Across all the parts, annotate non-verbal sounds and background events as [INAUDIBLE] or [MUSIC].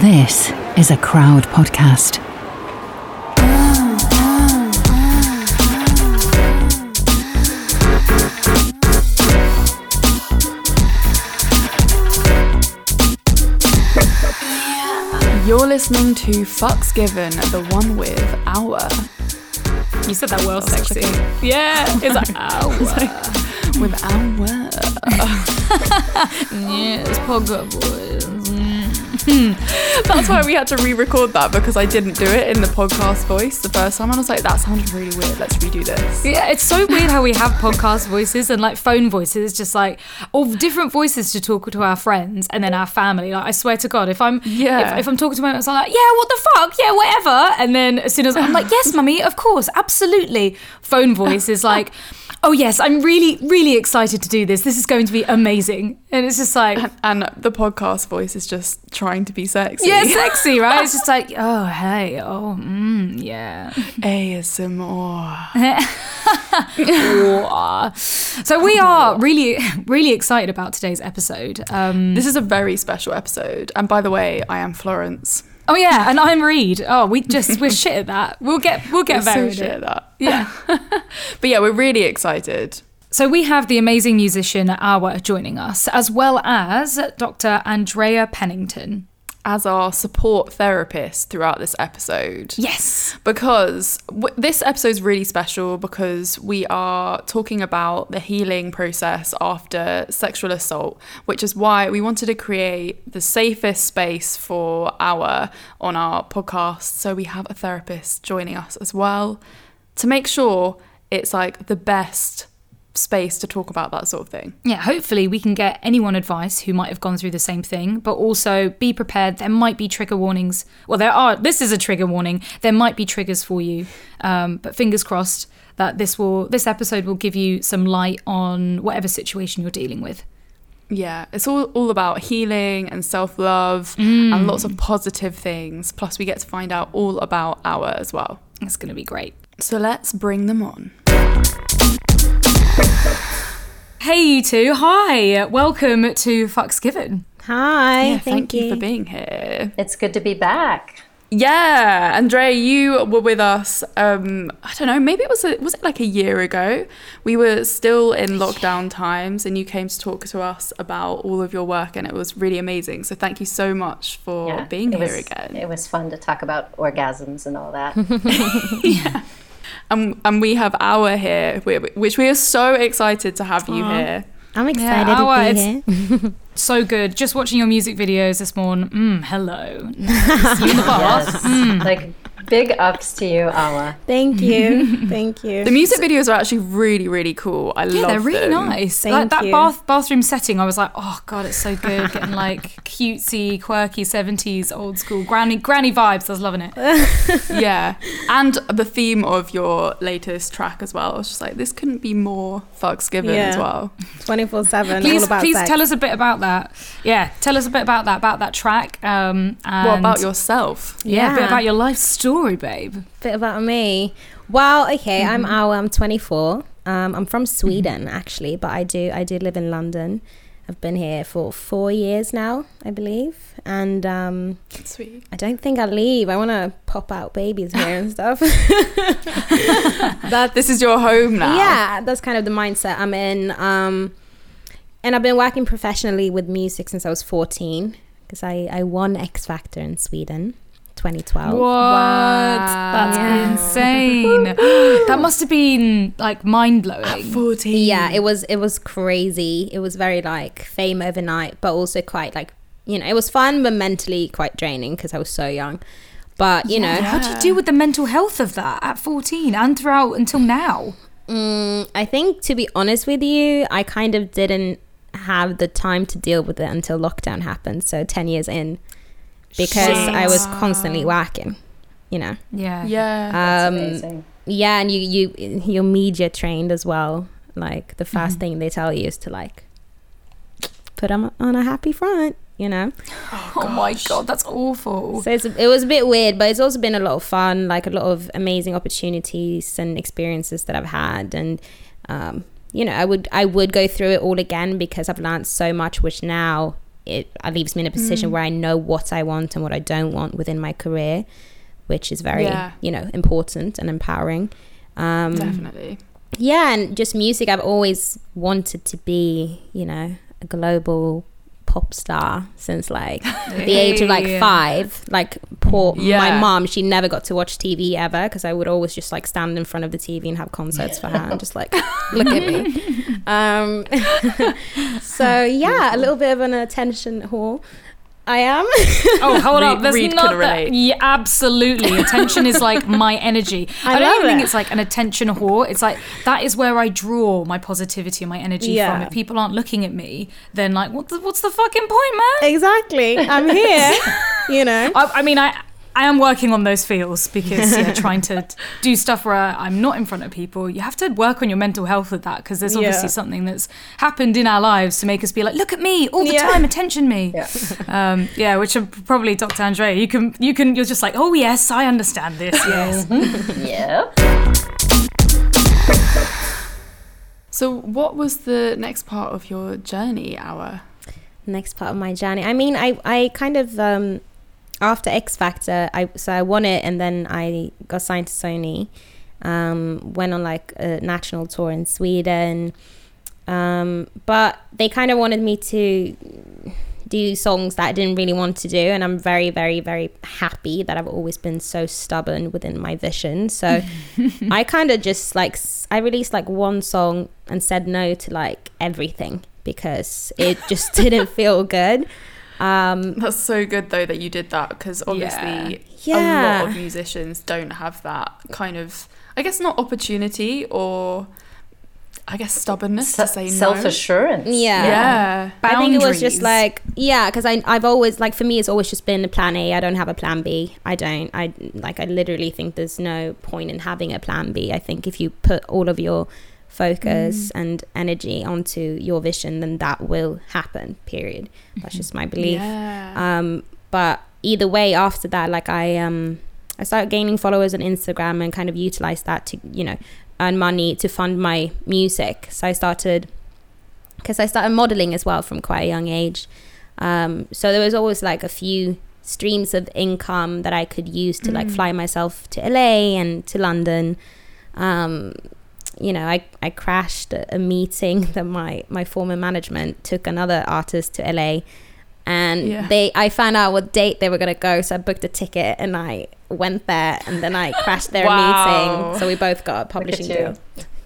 This is a crowd podcast. You're listening to Fucks Given, the one with Awa. You said that well That sexy. Oh, tricky. Yeah, it's like [LAUGHS] ow. With Awa. [LAUGHS] yes, Pogger boys. Hmm. That's why we had to re-record that because I didn't do it in the podcast voice the first time, and I was like, "That sounded really weird. Let's redo this." Yeah, it's so weird how we have podcast voices and like phone voices. It's just like all different voices to talk to our friends and then our family. Like I swear to God, if I'm Yeah. if, if I'm talking to my parents, I'm like, yeah, what the fuck, yeah, whatever. And then as soon as I'm like, [SIGHS] yes, mummy, of course, absolutely. Phone voice is like. Oh yes, I'm really, really excited to do this. This is going to be amazing, and it's just like, And the podcast voice is just trying to be sexy. yeah, [LAUGHS] sexy, right? It's just like, oh hey, oh mm, yeah. ASMR. [LAUGHS] so we are really, really excited about today's episode. Um, This is a very special episode. And by the way, I am Florence. Oh yeah, and I'm Reed. Oh, we just we're [LAUGHS] shit at that. We'll get we'll get We're so shit at that. Yeah. [LAUGHS] [LAUGHS] But yeah, we're really excited. So we have the amazing musician Awa joining us, as well as Dr. Andrea Pennington. As our support therapist throughout this episode. Yes. Because w- this episode is really special because we are talking about the healing process after sexual assault, which is why we wanted to create the safest space for our on our podcast. So we have a therapist joining us as well to make sure it's like the best space to talk about that sort of thing. Yeah, hopefully we can get anyone advice who might have gone through the same thing, but also be prepared. There might be trigger warnings. Well, there are. This is a trigger warning. There might be triggers for you, um, but fingers crossed that this will this episode will give you some light on whatever situation you're dealing with. Yeah, it's all, all about healing and self love and lots of positive things. Plus, we get to find out all about our as well. It's going to be great. So let's bring them on. Hey, you two. Hi. Welcome to Fucks Given. Hi, Yeah, thank, you. for being here. It's good to be back. Yeah, Andrea, you were with us. Um, I don't know, maybe it was a, was it like a year ago? We were still in lockdown times, and you came to talk to us about all of your work, and it was really amazing. So thank you so much for Yeah, being here was, again. It was fun to talk about orgasms and all that. [LAUGHS] [LAUGHS] And, and we have Awa here, which we are so excited to have you here. I'm excited Awa, to be here. [LAUGHS] So good. Just watching your music videos this morning. Mm, hello. [LAUGHS] Nice. You in the bath. yes. Like big ups to you, Awa. Thank you, [LAUGHS] thank you. The music videos are actually really, really cool. I Yeah, love they're really them. nice. Thank like that you. bath bathroom setting, I was like, oh god, it's so good. Getting [LAUGHS] like cutesy, quirky seventies, old school granny granny vibes. I was loving it. [LAUGHS] yeah, and the theme of your latest track as well. I was just like, this couldn't be more fucks given as well. Twenty four seven, all Please, about please sex. tell us a bit about that. Yeah, tell us a bit about that, about that track. Um, and what about yourself? yeah, a bit about your life story, babe. bit about me. Well, okay, I'm Mm-hmm. Awa. I'm 24. Um, I'm from Sweden actually, but I do I do live in London. I've been here for four years now, I believe, and um, Sweet. I don't think I'll leave. I want to pop out babies here and [LAUGHS] stuff. [LAUGHS] That's This is your home now. Yeah, that's kind of the mindset I'm in. Um, and I've been working professionally with music since I was 14 because I, I won X Factor in Sweden 2012. What? That's Yeah. insane. [GASPS] that must have been like mind blowing. 14. Yeah, it was it was crazy. It was very like fame overnight, but also quite like you know it was fun but mentally quite draining because I was so young. But you know, How do you deal with the mental health of that at 14 and throughout until now? Mm, I think to be honest with you, I kind of didn't have the time to deal with it until lockdown happened. So ten years in, because I was constantly working. You know, Yeah. Yeah. That's um, amazing. yeah, and you you you're media trained as well. Like the 1st thing they tell you is to like put them on a happy front. You know, Oh, my god, that's awful. so it's, it was a bit weird, but it's also been a lot of fun. Like a lot of amazing opportunities and experiences that I've had, and um, you know, I would I would go through it all again because I've learned so much, which now it leaves me in a position where I know what I want and what I don't want within my career, which is very Yeah. you know important and empowering. Um, Definitely. yeah, and just music. I've always wanted to be, you know, a global pop star since like the age of like five. Like poor Yeah. my mom, she never got to watch TV ever because I would always just like stand in front of the TV and have concerts for her and just like [LAUGHS] look at me. [LAUGHS] Um, [LAUGHS] so yeah, a little bit of an attention whore. I am. Oh, hold Reed- [LAUGHS] up. There's Reed not can that. Yeah, absolutely. Attention is like my energy. [LAUGHS] I I, don't love even think it. it's like an attention whore. It's like that is where I draw my positivity and my energy Yeah. from. If people aren't looking at me, then like, what the, what's the fucking point, man? exactly. I'm here. [LAUGHS] you know. I, I mean, I I am working on those feels because yeah, [LAUGHS] trying to do stuff where I'm not in front of people. You have to work on your mental health with that because there's obviously Yeah. something that's happened in our lives to make us be like, look at me all the Yeah. time, attention me. Yeah. [LAUGHS] Um, yeah, which are probably Dr. Andrea. You can you can you're just like, oh yes, I understand this. [LAUGHS] Yes. Yeah. So, what was the next part of your journey Awa? next part of my journey. I mean, I I kind of um after X Factor, I so I won it and then I got signed to Sony. Um, went on like a national tour in Sweden. Um, but they kind of wanted me to do songs that I didn't really want to do, and I'm very, very, very happy that I've always been so stubborn within my vision. So [LAUGHS] I kind of just like I released like one song and said no to like everything because it just [LAUGHS] didn't feel good. Um, That's so good though that you did that because obviously a Yeah. lot of musicians don't have that kind of, I guess, not opportunity or I guess stubbornness to say no. Self assurance. Yeah. Yeah. I think it was just like yeah, because I I've always like for me it's always just been a plan A. I don't have a plan B. I don't. I like I literally think there's no point in having a plan B. I think if you put all of your focus and energy onto your vision, then that will happen. Period. That's just my belief. Yeah. Um, but either way, after that, like I um, I started gaining followers on Instagram and kind of utilized that to you know earn money to fund my music. So I started because I started modeling as well from quite a young age. Um, so there was always like a few streams of income that I could use to like fly myself to LA and to London. Um, you know, I, I crashed a, a meeting [LAUGHS] that my, my former management took another artist to LA and Yeah. they I found out what date they were gonna go, so I booked a ticket and I went there and then I crashed their Wow. meeting. So we both got a publishing you. deal.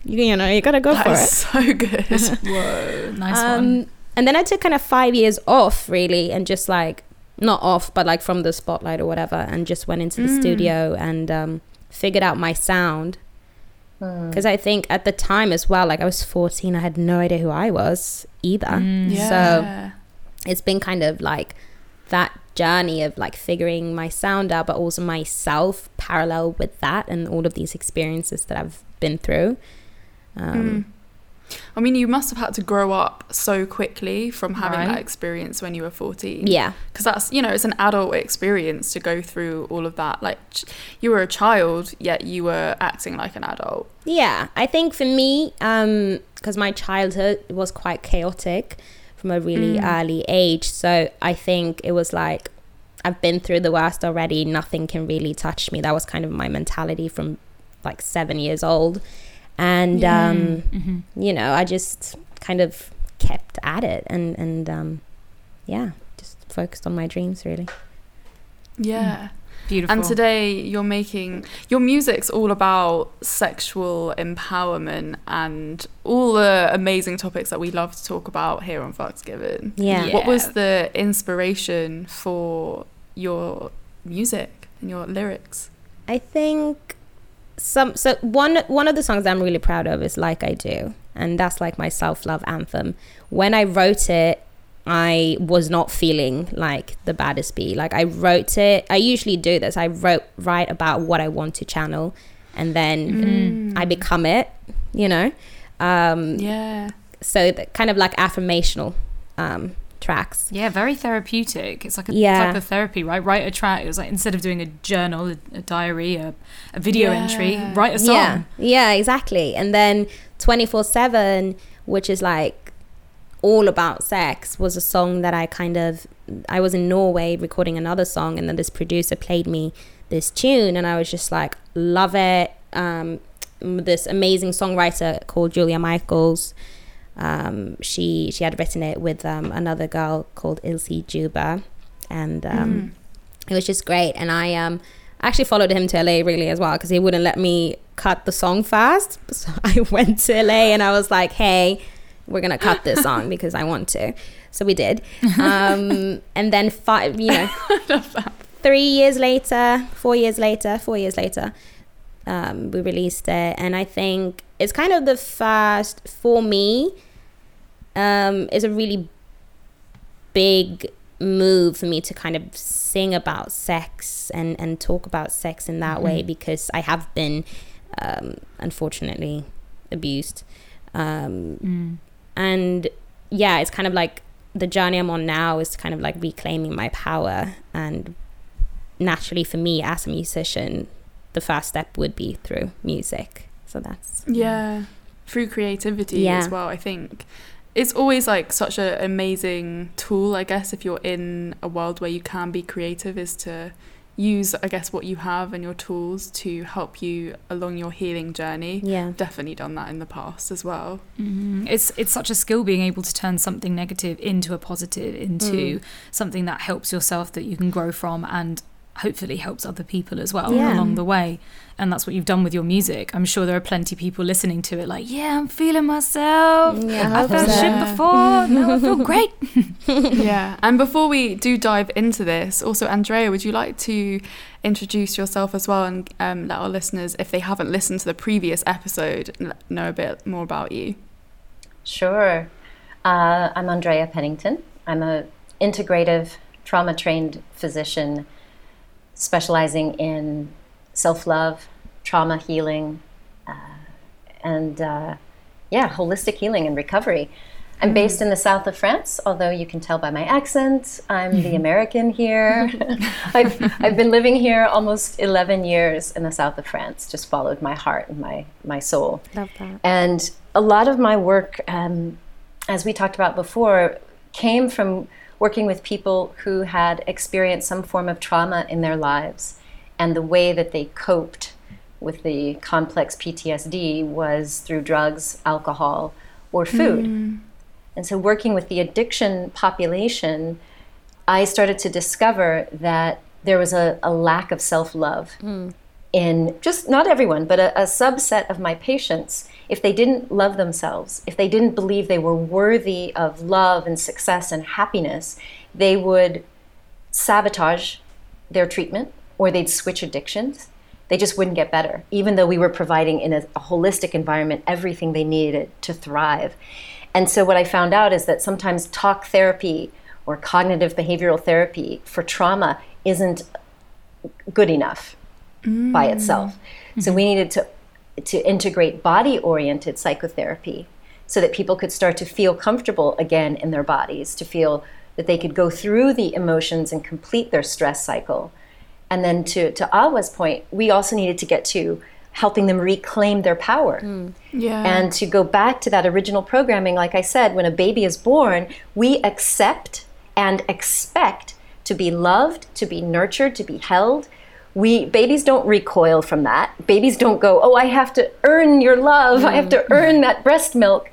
You, you know, you gotta go That for is it. so good. [LAUGHS] Whoa, nice Um, one. and then I took kind of five years off, really, and just like not off, but like from the spotlight or whatever, and just went into the Mm. studio and um, figured out my sound. Because I think at the time as well, like I was 14, I had no idea who I was either. Mm. yeah. It's been kind of like that journey of like figuring my sound out, but also myself parallel with that and all of these experiences that I've been through. Um, Mm. I mean, you must have had to grow up so quickly from having that experience when you were 14. Yeah. Because that's, you know, it's an adult experience to go through all of that. Like, ch- you were a child, yet you were acting like an adult. Yeah, I think for me, because my childhood was quite chaotic from a really Mm. early age, so I think it was like I've been through the worst already. Nothing can really touch me. That was kind of my mentality from like seven years old, and um, Mhm. you know, I just kind of kept at it, and and um, yeah, just focused on my dreams really. Yeah. Beautiful. And today you're making your music's all about sexual empowerment and all the amazing topics that we love to talk about here on Fucks Given. Yeah. Yeah. What was the inspiration for your music and your lyrics? I think some so one one of the songs I'm really proud of is Like I Do and that's like my self-love anthem. When I wrote it I was not feeling like the baddest bee. Like I wrote it I usually do this. I wrote write about what I want to channel and then I become it, you know. Um Yeah. so the, kind of like affirmational um tracks. Yeah, very therapeutic. It's like a Yeah. type of therapy, right? Write a track. It was like instead of doing a journal, a, a diary, a, a video Yeah. entry, write a song. Yeah, yeah, exactly. And then 24 7, which is like all about sex was a song that I kind of I was in Norway recording another song and then this producer played me this tune and I was just like love it um, this amazing songwriter called Julia Michaels um, she she had written it with um, another girl called Ilsey Juber and um, it was just great and I um actually followed him to LA really as well because he wouldn't let me cut the song fast [LAUGHS] so I [LAUGHS] went to LA and I was like hey we're gonna cut this song [LAUGHS] because I want to. So we did. Um, and then five, you know, three years later, four years later, four years later, um, we released it, and I think it's kind of the first for me. Um, is a really big move for me to kind of sing about sex and and talk about sex in that Mm-hmm. way because I have been um, unfortunately abused. Um, Mm. and yeah it's kind of like the journey i'm on now is kind of like reclaiming my power and naturally for me as a musician the first step would be through music so that's Yeah, through creativity Yeah. as well. I think it's always like such an amazing tool. I guess if you're in a world where you can be creative, is to use I guess what you have and your tools to help you along your healing journey. yeah Definitely done that in the past as well. Mhm. It's it's such a skill being able to turn something negative into a positive, into something that helps yourself that you can grow from, and hopefully helps other people as well Yeah. along the way. And that's what you've done with your music. I'm sure there are plenty of people listening to it, like, yeah, I'm feeling myself. Yeah, I felt so. shit before. Now I feel [LAUGHS] great. [LAUGHS] yeah. And before we do dive into this, also Andrea, would you like to introduce yourself as well and um, let our listeners, if they haven't listened to the previous episode, know a bit more about you? Sure. Uh, I'm Andrea Pennington. I'm a integrative trauma trained physician specializing in self love, trauma healing, uh, and uh, yeah, holistic healing and recovery. I'm based in the south of France, although you can tell by my accent, I'm the American here. [LAUGHS] I've, I've been living here almost 11 years in the south of France, just followed my heart and my, my soul. love that And a lot of my work, um, as we talked about before, came from working with people who had experienced some form of trauma in their lives. And the way that they coped with the complex PTSD was through drugs, alcohol, or food. Hmm. And so, working with the addiction population, I started to discover that there was a, a lack of self love hmm. In just not everyone, but a, a subset of my patients. If they didn't love themselves, if they didn't believe they were worthy of love and success and happiness, they would sabotage their treatment or they'd switch addictions. They just wouldn't get better, even though we were providing in a, a holistic environment everything they needed to thrive. And so, what I found out is that sometimes talk therapy or cognitive behavioral therapy for trauma isn't good enough by itself. Mm. So, we needed to, to integrate body oriented psychotherapy so that people could start to feel comfortable again in their bodies, to feel that they could go through the emotions and complete their stress cycle. And then to, to Awa's point, we also needed to get to helping them reclaim their power. Mm. Yeah. And to go back to that original programming, like I said, when a baby is born, we accept and expect to be loved, to be nurtured, to be held. We babies don't recoil from that. Babies don't go, "Oh, I have to earn your love. I have to mm. earn that breast milk."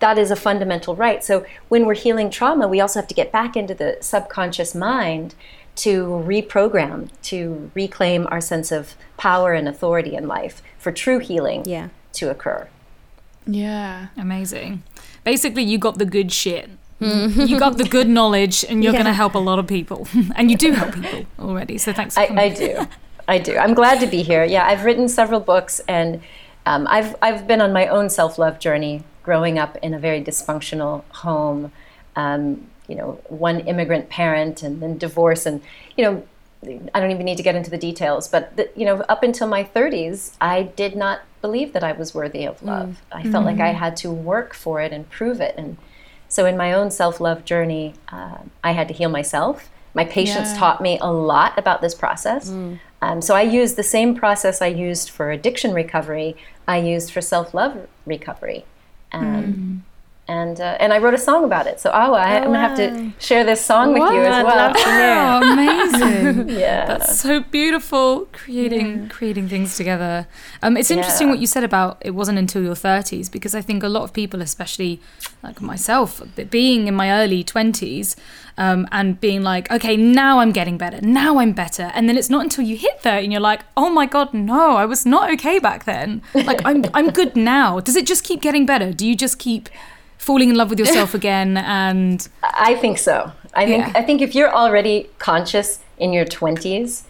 That is a fundamental right. So when we're healing trauma, we also have to get back into the subconscious mind to reprogram, to reclaim our sense of power and authority in life for true healing yeah to occur. yeah. Amazing. Basically, you got the good shit. You got the good knowledge, and you're Yeah. going to help a lot of people. [LAUGHS] and you do help people already. So thanks for I, coming. I do. I do. I'm glad to be here. Yeah, I've written several books, and um, I've I've been on my own self love journey, growing up in a very dysfunctional home. Um, you know, one immigrant parent, and then divorce, and you know, I don't even need to get into the details. But the, you know, up until my 30s, I did not believe that I was worthy of love. I felt like I had to work for it and prove it, and so in my own self love journey, uh, I had to heal myself. My patients Yeah. taught me a lot about this process. Um, so I used the same process I used for addiction recovery, I used for self love recovery. Um, And, uh, and I wrote a song about it. So, Awa, I, I'm going to have to share this song with you as well. love to hear it. Oh, amazing. [LAUGHS] Yeah. That's so beautiful creating creating things together. Um, it's interesting Yeah. what you said about it wasn't until your 30s because I think a lot of people, especially like myself, being in my early 20s um, and being like, okay, now I'm getting better, now I'm better, and then it's not until you hit 30 and you're like, oh my god, no, I was not okay back then. Like I'm I'm good now. Does it just keep getting better? Do you just keep falling in love with yourself again and I think so. I think I think if you're already conscious in your 20s,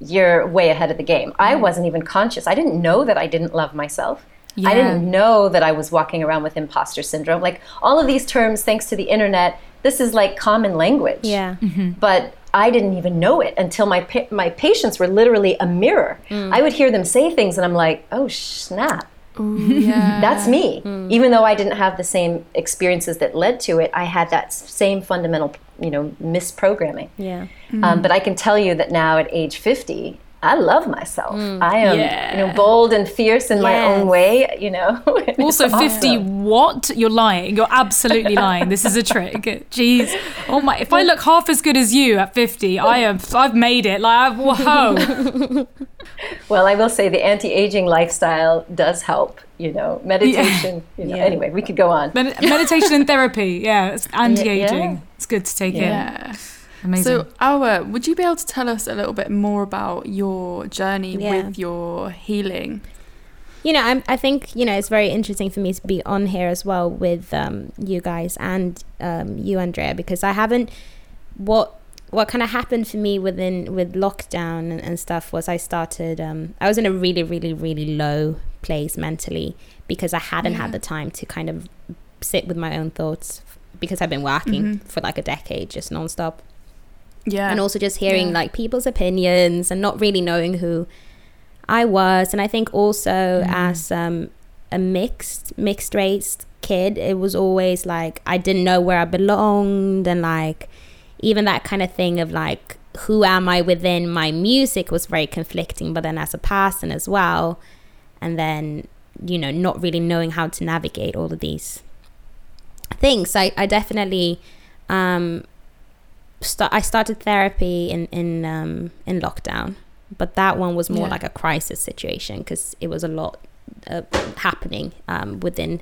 you're way ahead of the game. I wasn't even conscious. I didn't know that I didn't love myself. I didn't know that I was walking around with imposter syndrome. Like all of these terms thanks to the internet, this is like common language. Yeah. Mm-hmm. But I didn't even know it until my pa- my patients were literally a mirror. Mm. I would hear them say things and I'm like, "Oh, snap." Yeah. [LAUGHS] That's me. Even though I didn't have the same experiences that led to it, I had that same fundamental, you know, misprogramming. Yeah. Um, but I can tell you that now at age 50, I love myself. Mm. I am, you know, bold and fierce in my own way, you know. [LAUGHS] Also, 50, awesome. what? You're lying. You're absolutely [LAUGHS] lying. This is a trick. Jeez. Oh my, if I look half as good as you at 50, I am, I've made it. Like, I've, whoa. [LAUGHS] Well, I will say the anti-aging lifestyle does help, you know, meditation, you know. Yeah. Anyway, we could go on. Med- meditation and therapy. Yeah, it's anti aging. Yeah. It's good to take yeah. in. Amazing. So, Awa, would you be able to tell us a little bit more about your journey Yeah. with your healing? you know, I'm, I think you know it's very interesting for me to be on here as well with um, you guys and um, you, Andrea, because I haven't what what kind of happened for me within with lockdown and, and stuff was I started um, I was in a really really really low place mentally because I hadn't had the time to kind of sit with my own thoughts because I've been working for like a decade just nonstop Yeah. and also just hearing Yeah. like people's opinions and not really knowing who I was. And I think also as um, a mixed mixed race kid, it was always like I didn't know where I belonged, and like even that kind of thing of like who am I within my music was very conflicting. But then as a person as well, and then you know not really knowing how to navigate all of these things. I I definitely. Um, start I started therapy in in um in lockdown, but that one was more Yeah. like a crisis situation because it was a lot uh, happening um within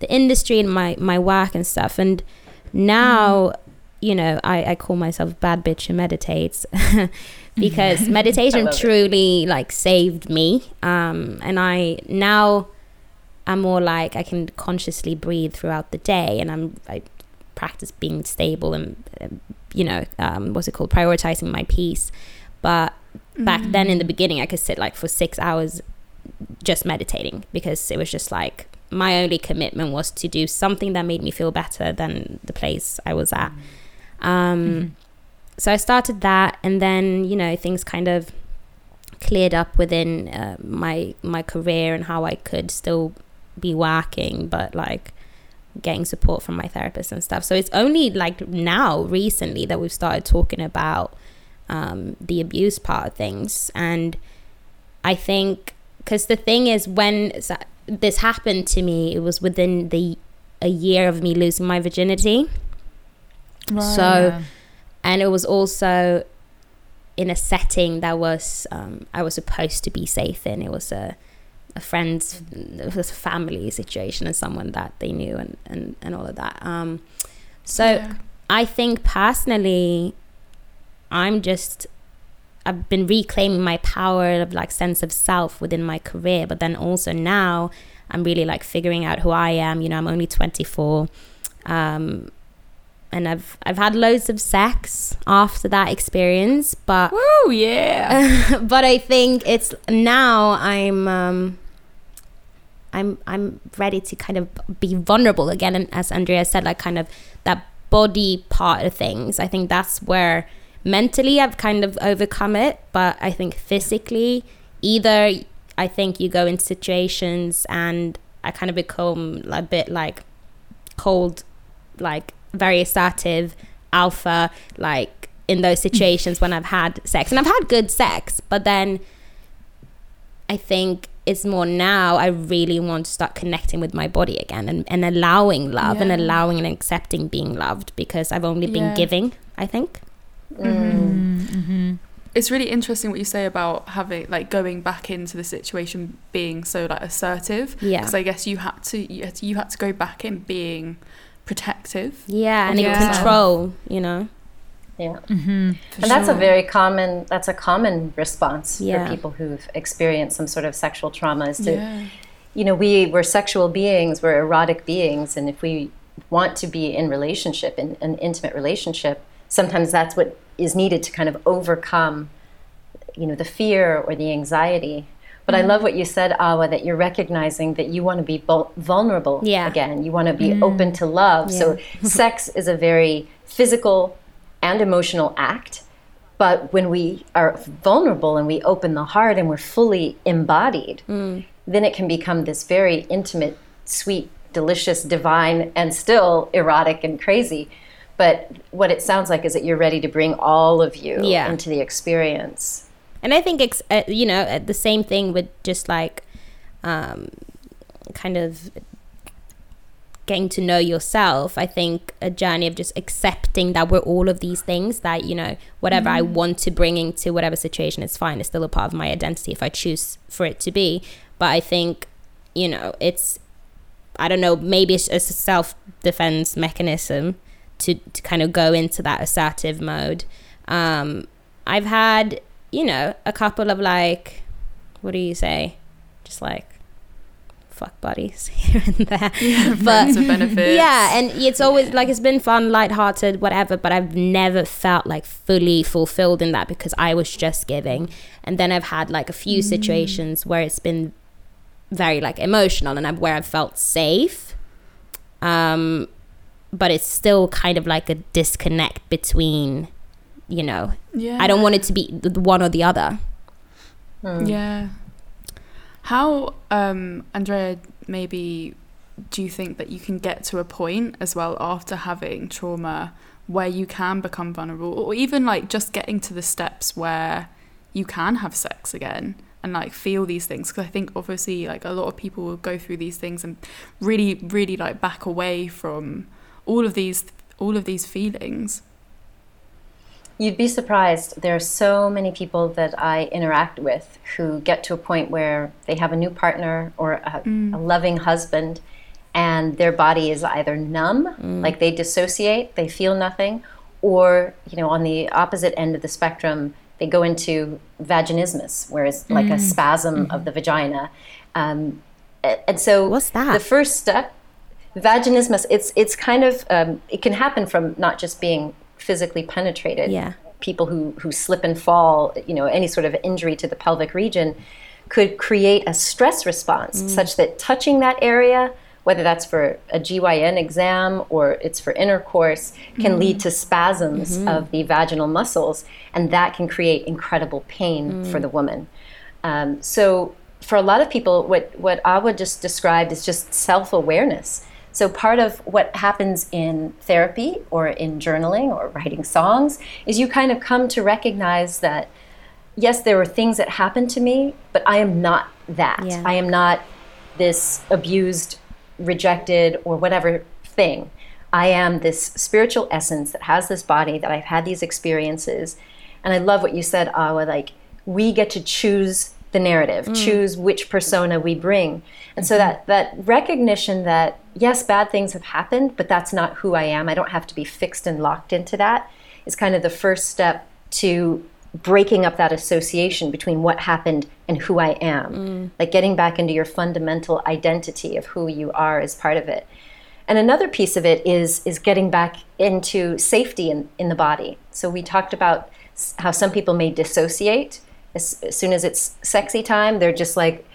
the industry and my my work and stuff. And now, you know, I I call myself bad bitch who meditates. [LAUGHS] because [LAUGHS] meditation love it. truly like saved me um and i now i'm more like i can consciously breathe throughout the day and i'm i practice being stable and um, you know um, what's it called prioritizing my peace. But back then in the beginning i could sit like for six hours just meditating because it was just like my only commitment was to do something that made me feel better than the place i was at. Um, so i started that and then you know things kind of cleared up within uh, my my career and how i could still be working. But like getting support from my therapist and stuff. So it's only like now, recently, that we've started talking about um, the abuse part of things. And I think, because the thing is, when this happened to me, it was within the a year of me losing my virginity. So, and it was also in a setting that was um, I was supposed to be safe in. It was a a friend's it was a family situation and someone that they knew and and, and all of that. Um, so Yeah. I think personally, I'm just I've been reclaiming my power of like sense of self within my career, but then also now I'm really like figuring out who I am. You know, I'm only 24. Um, and I've I've had loads of sex after that experience, but oh yeah. [LAUGHS] but I think it's now I'm um I'm I'm ready to kind of be vulnerable again. And as Andrea said like kind of that body part of things I think that's where mentally I've kind of overcome it. But I think physically either I think you go in situations and I kind of become a bit like cold like very assertive alpha like in those situations when I've had sex. And I've had good sex but then I think it's more now I really want to start connecting with my body again and, and allowing love and allowing and accepting being loved because I've only been Yeah. giving, I think. Mm. Mm-hmm, mm-hmm. It's really interesting what you say about having like going back into the situation being so like assertive. Yeah. Because I guess you had to you had to, you had to go back in being protective. Yeah, and in Yeah. control, you know. Yeah. Mm-hmm. and that's a very common that's a common response Yeah. for people who've experienced some sort of sexual trauma is to Yeah. you know we we're sexual beings we're erotic beings and if we want to be in relationship in an intimate relationship sometimes that's what is needed to kind of overcome you know the fear or the anxiety but I love what you said, Awa, that you're recognizing that you want to be vul- vulnerable Yeah. again. You want to be open to love. So, [LAUGHS] sex is a very physical and emotional act. But when we are vulnerable and we open the heart and we're fully embodied, then it can become this very intimate, sweet, delicious, divine, and still erotic and crazy. But what it sounds like is that you're ready to bring all of you Yeah. into the experience. And I think it's uh, you know uh, the same thing with just like um, kind of getting to know yourself. I think a journey of just accepting that we're all of these things. That you know whatever I want to bring into whatever situation is fine. It's still a part of my identity if I choose for it to be. But I think you know it's I don't know maybe it's a self defense mechanism to to kind of go into that assertive mode. Um, I've had you know a couple of like what do you say just like fuck buddies [LAUGHS] here and there. [LAUGHS] But benefits. yeah and it's always like it's been fun lighthearted whatever but i've never felt like fully fulfilled in that because i was just giving. And then i've had like a few situations where it's been very like emotional and I've, where i've felt safe. Um but it's still kind of like a disconnect between you know Yeah. i don't want it to be the one or the other. Yeah. How, um, Andrea, maybe do you think that you can get to a point as well after having trauma where you can become vulnerable or even like just getting to the steps where you can have sex again and like feel these things? Because i think obviously like a lot of people will go through these things and really really like back away from all of these all of these feelings You'd be surprised. There are so many people that I interact with who get to a point where they have a new partner or a, a loving husband, and their body is either numb, like they dissociate, they feel nothing, or you know, on the opposite end of the spectrum, they go into vaginismus, where it's like a spasm of the vagina. Um, and so, What's that? The first step vaginismus it's it's kind of um, it can happen from not just being physically penetrated Yeah. people who who slip and fall you know any sort of injury to the pelvic region could create a stress response mm. such that touching that area whether that's for a GYN exam or it's for intercourse can mm. lead to spasms mm-hmm. of the vaginal muscles and that can create incredible pain mm. for the woman. Um, so for a lot of people, what what Awa just described is just self awareness. So part of what happens in therapy or in journaling or writing songs is you kind of come to recognize that yes, there were things that happened to me, but I am not that. Yeah. I am not this abused, rejected, or whatever thing. I am this spiritual essence that has this body, that I've had these experiences. And I love what you said, Awa, like we get to choose the narrative, mm. choose which persona we bring. And so mm-hmm. that that recognition that yes, bad things have happened, but that's not who I am. I don't have to be fixed and locked into that is kind of the first step to breaking up that association between what happened and who I am. Mm. Like getting back into your fundamental identity of who you are is part of it. And another piece of it is is getting back into safety in, in the body. So we talked about how some people may dissociate as, as soon as it's sexy time. They're just like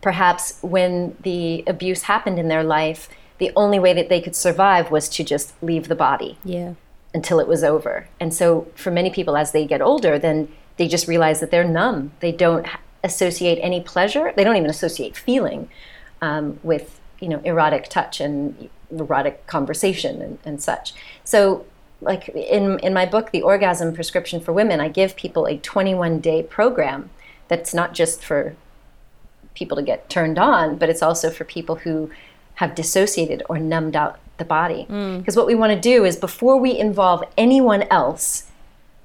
perhaps when the abuse happened in their life, the only way that they could survive was to just leave the body Yeah. until it was over. And so for many people as they get older, then they just realize that they're numb. They don't associate any pleasure. They don't even associate feeling um, with you know erotic touch and erotic conversation and, and such. So like in in my book, The Orgasm Prescription for Women, I give people a 21 day program that's not just for people to get turned on, but it's also for people who have dissociated or numbed out the body. Mm. Because what we want to do is before we involve anyone else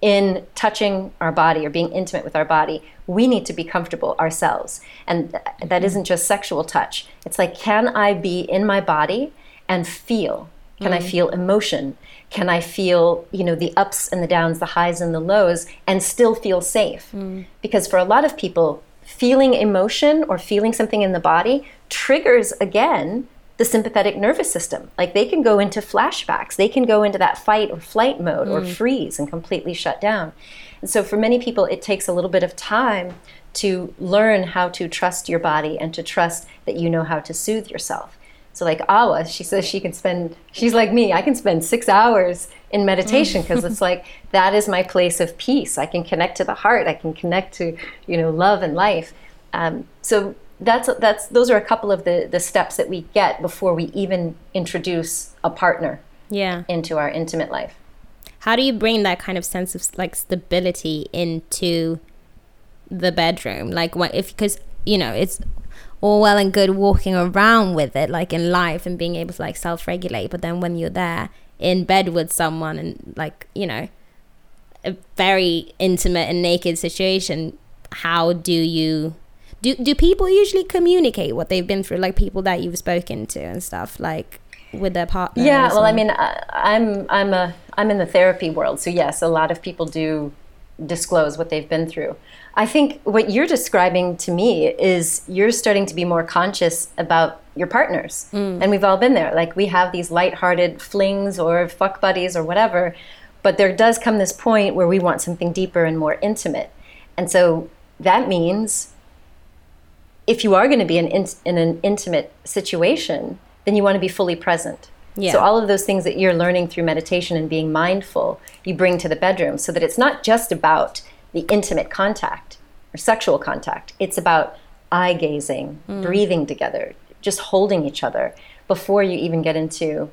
in touching our body or being intimate with our body, we need to be comfortable ourselves. And th- that mm-hmm. isn't just sexual touch. It's like, can I be in my body and feel? Can I mm. feel emotion? Can I feel, you know, the ups and the downs, the highs and the lows, and still feel safe? Mm. Because for a lot of people, feeling emotion or feeling something in the body triggers again the sympathetic nervous system. Like they can go into flashbacks, they can go into that fight or flight mode or mm. freeze and completely shut down. And so for many people, it takes a little bit of time to learn how to trust your body and to trust that you know how to soothe yourself. So like Awa, she says she can spend, she's like me, I can spend six hours in meditation because it's like, that is my place of peace. I can connect to the heart. I can connect to, you know, love and life. Um, so that's, that's, those are a couple of the, the steps that we get before we even introduce a partner Yeah. into our intimate life. How do you bring that kind of sense of like stability into the bedroom? Like what if because you know it's all well and good walking around with it like in life and being able to like self-regulate, but then when you're there in bed with someone and like you know a very intimate and naked situation, how do you do do people usually communicate what they've been through? Like people that you've spoken to and stuff like with their partners Yeah, well, I mean, I, I'm I'm a I'm in the therapy world, so yes, a lot of people do disclose what they've been through. I think what you're describing to me is you're starting to be more conscious about your partners, mm. and we've all been there. Like we have these lighthearted flings or fuck buddies or whatever, but there does come this point where we want something deeper and more intimate, and so that means if you are going to be in, in, in an intimate situation, then you want to be fully present. Yeah. So all of those things that you're learning through meditation and being mindful, you bring to the bedroom so that it's not just about the intimate contact or sexual contact. It's about eye gazing, mm. breathing together, just holding each other before you even get into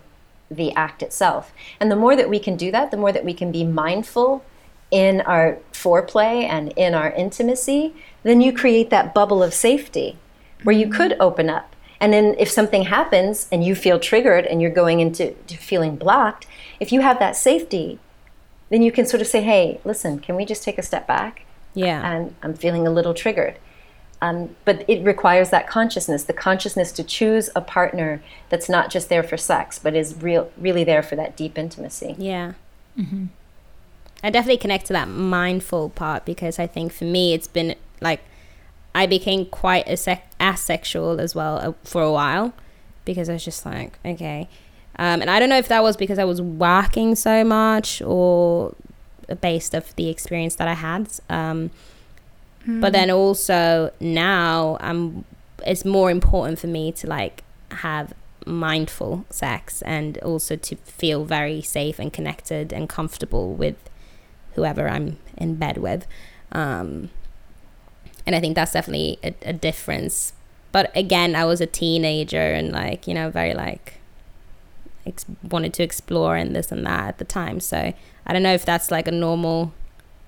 the act itself. And the more that we can do that, the more that we can be mindful in our foreplay and in our intimacy, then you create that bubble of safety where you mm-hmm. could open up. And then if something happens and you feel triggered and you're going into to feeling blocked, if you have that safety, then you can sort of say, hey, listen, can we just take a step back? yeah And I'm feeling a little triggered. Um, but it requires that consciousness, the consciousness to choose a partner that's not just there for sex, but is real, really there for that deep intimacy. Yeah. I definitely connect to that mindful part because I think for me it's been like I became quite ase- asexual as well uh, for a while because I was just like, okay. Um, and I don't know if that was because I was working so much or based off the experience that I had. Um, But then also now I'm it's more important for me to like have mindful sex and also to feel very safe and connected and comfortable with whoever I'm in bed with. Um, and I think that's definitely a, a difference. But again, I was a teenager and like, you know, very like ex- wanted to explore and this and that at the time. So I don't know if that's like a normal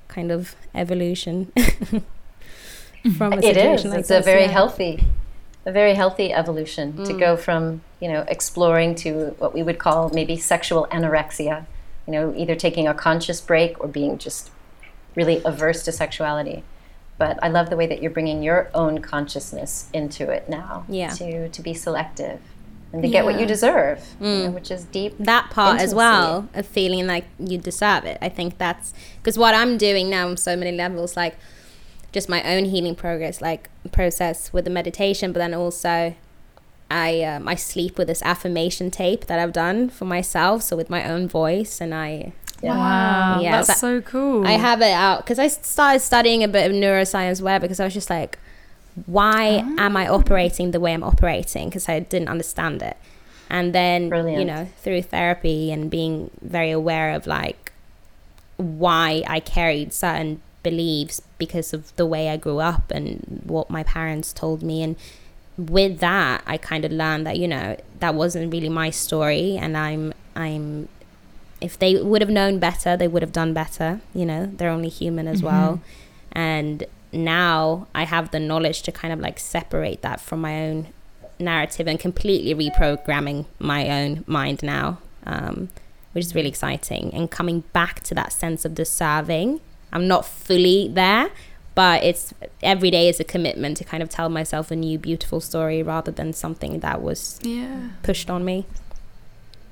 kind of evolution [LAUGHS] from a It is. like it's this, a very yeah. healthy, a very healthy evolution to mm. go from you know exploring to what we would call maybe sexual anorexia. You know, either taking a conscious break or being just really averse to sexuality. But I love the way that you're bringing your own consciousness into it now. Yeah. To to be selective and to get what you deserve, you know, which is deep. that part as well of feeling like you deserve it i think that's because what i'm doing now on so many levels like just my own healing progress like process with the meditation but then also i um, i sleep with this affirmation tape that i've done for myself so with my own voice and i Wow, Yeah, that's so cool. I have it out because I started studying a bit of neuroscience where because I was just like, why ah. am I operating the way I'm operating? Because I didn't understand it. And then, you know, through therapy and being very aware of like why I carried certain beliefs because of the way I grew up and what my parents told me. And with that, I kind of learned that, you know, that wasn't really my story. And I'm, I'm, if they would have known better, they would have done better. You know, they're only human as mm-hmm. well. And now I have the knowledge to kind of like separate that from my own narrative and completely reprogramming my own mind now, um, which is really exciting. And coming back to that sense of deserving, I'm not fully there, but it's every day is a commitment to kind of tell myself a new beautiful story rather than something that was Yeah. pushed on me.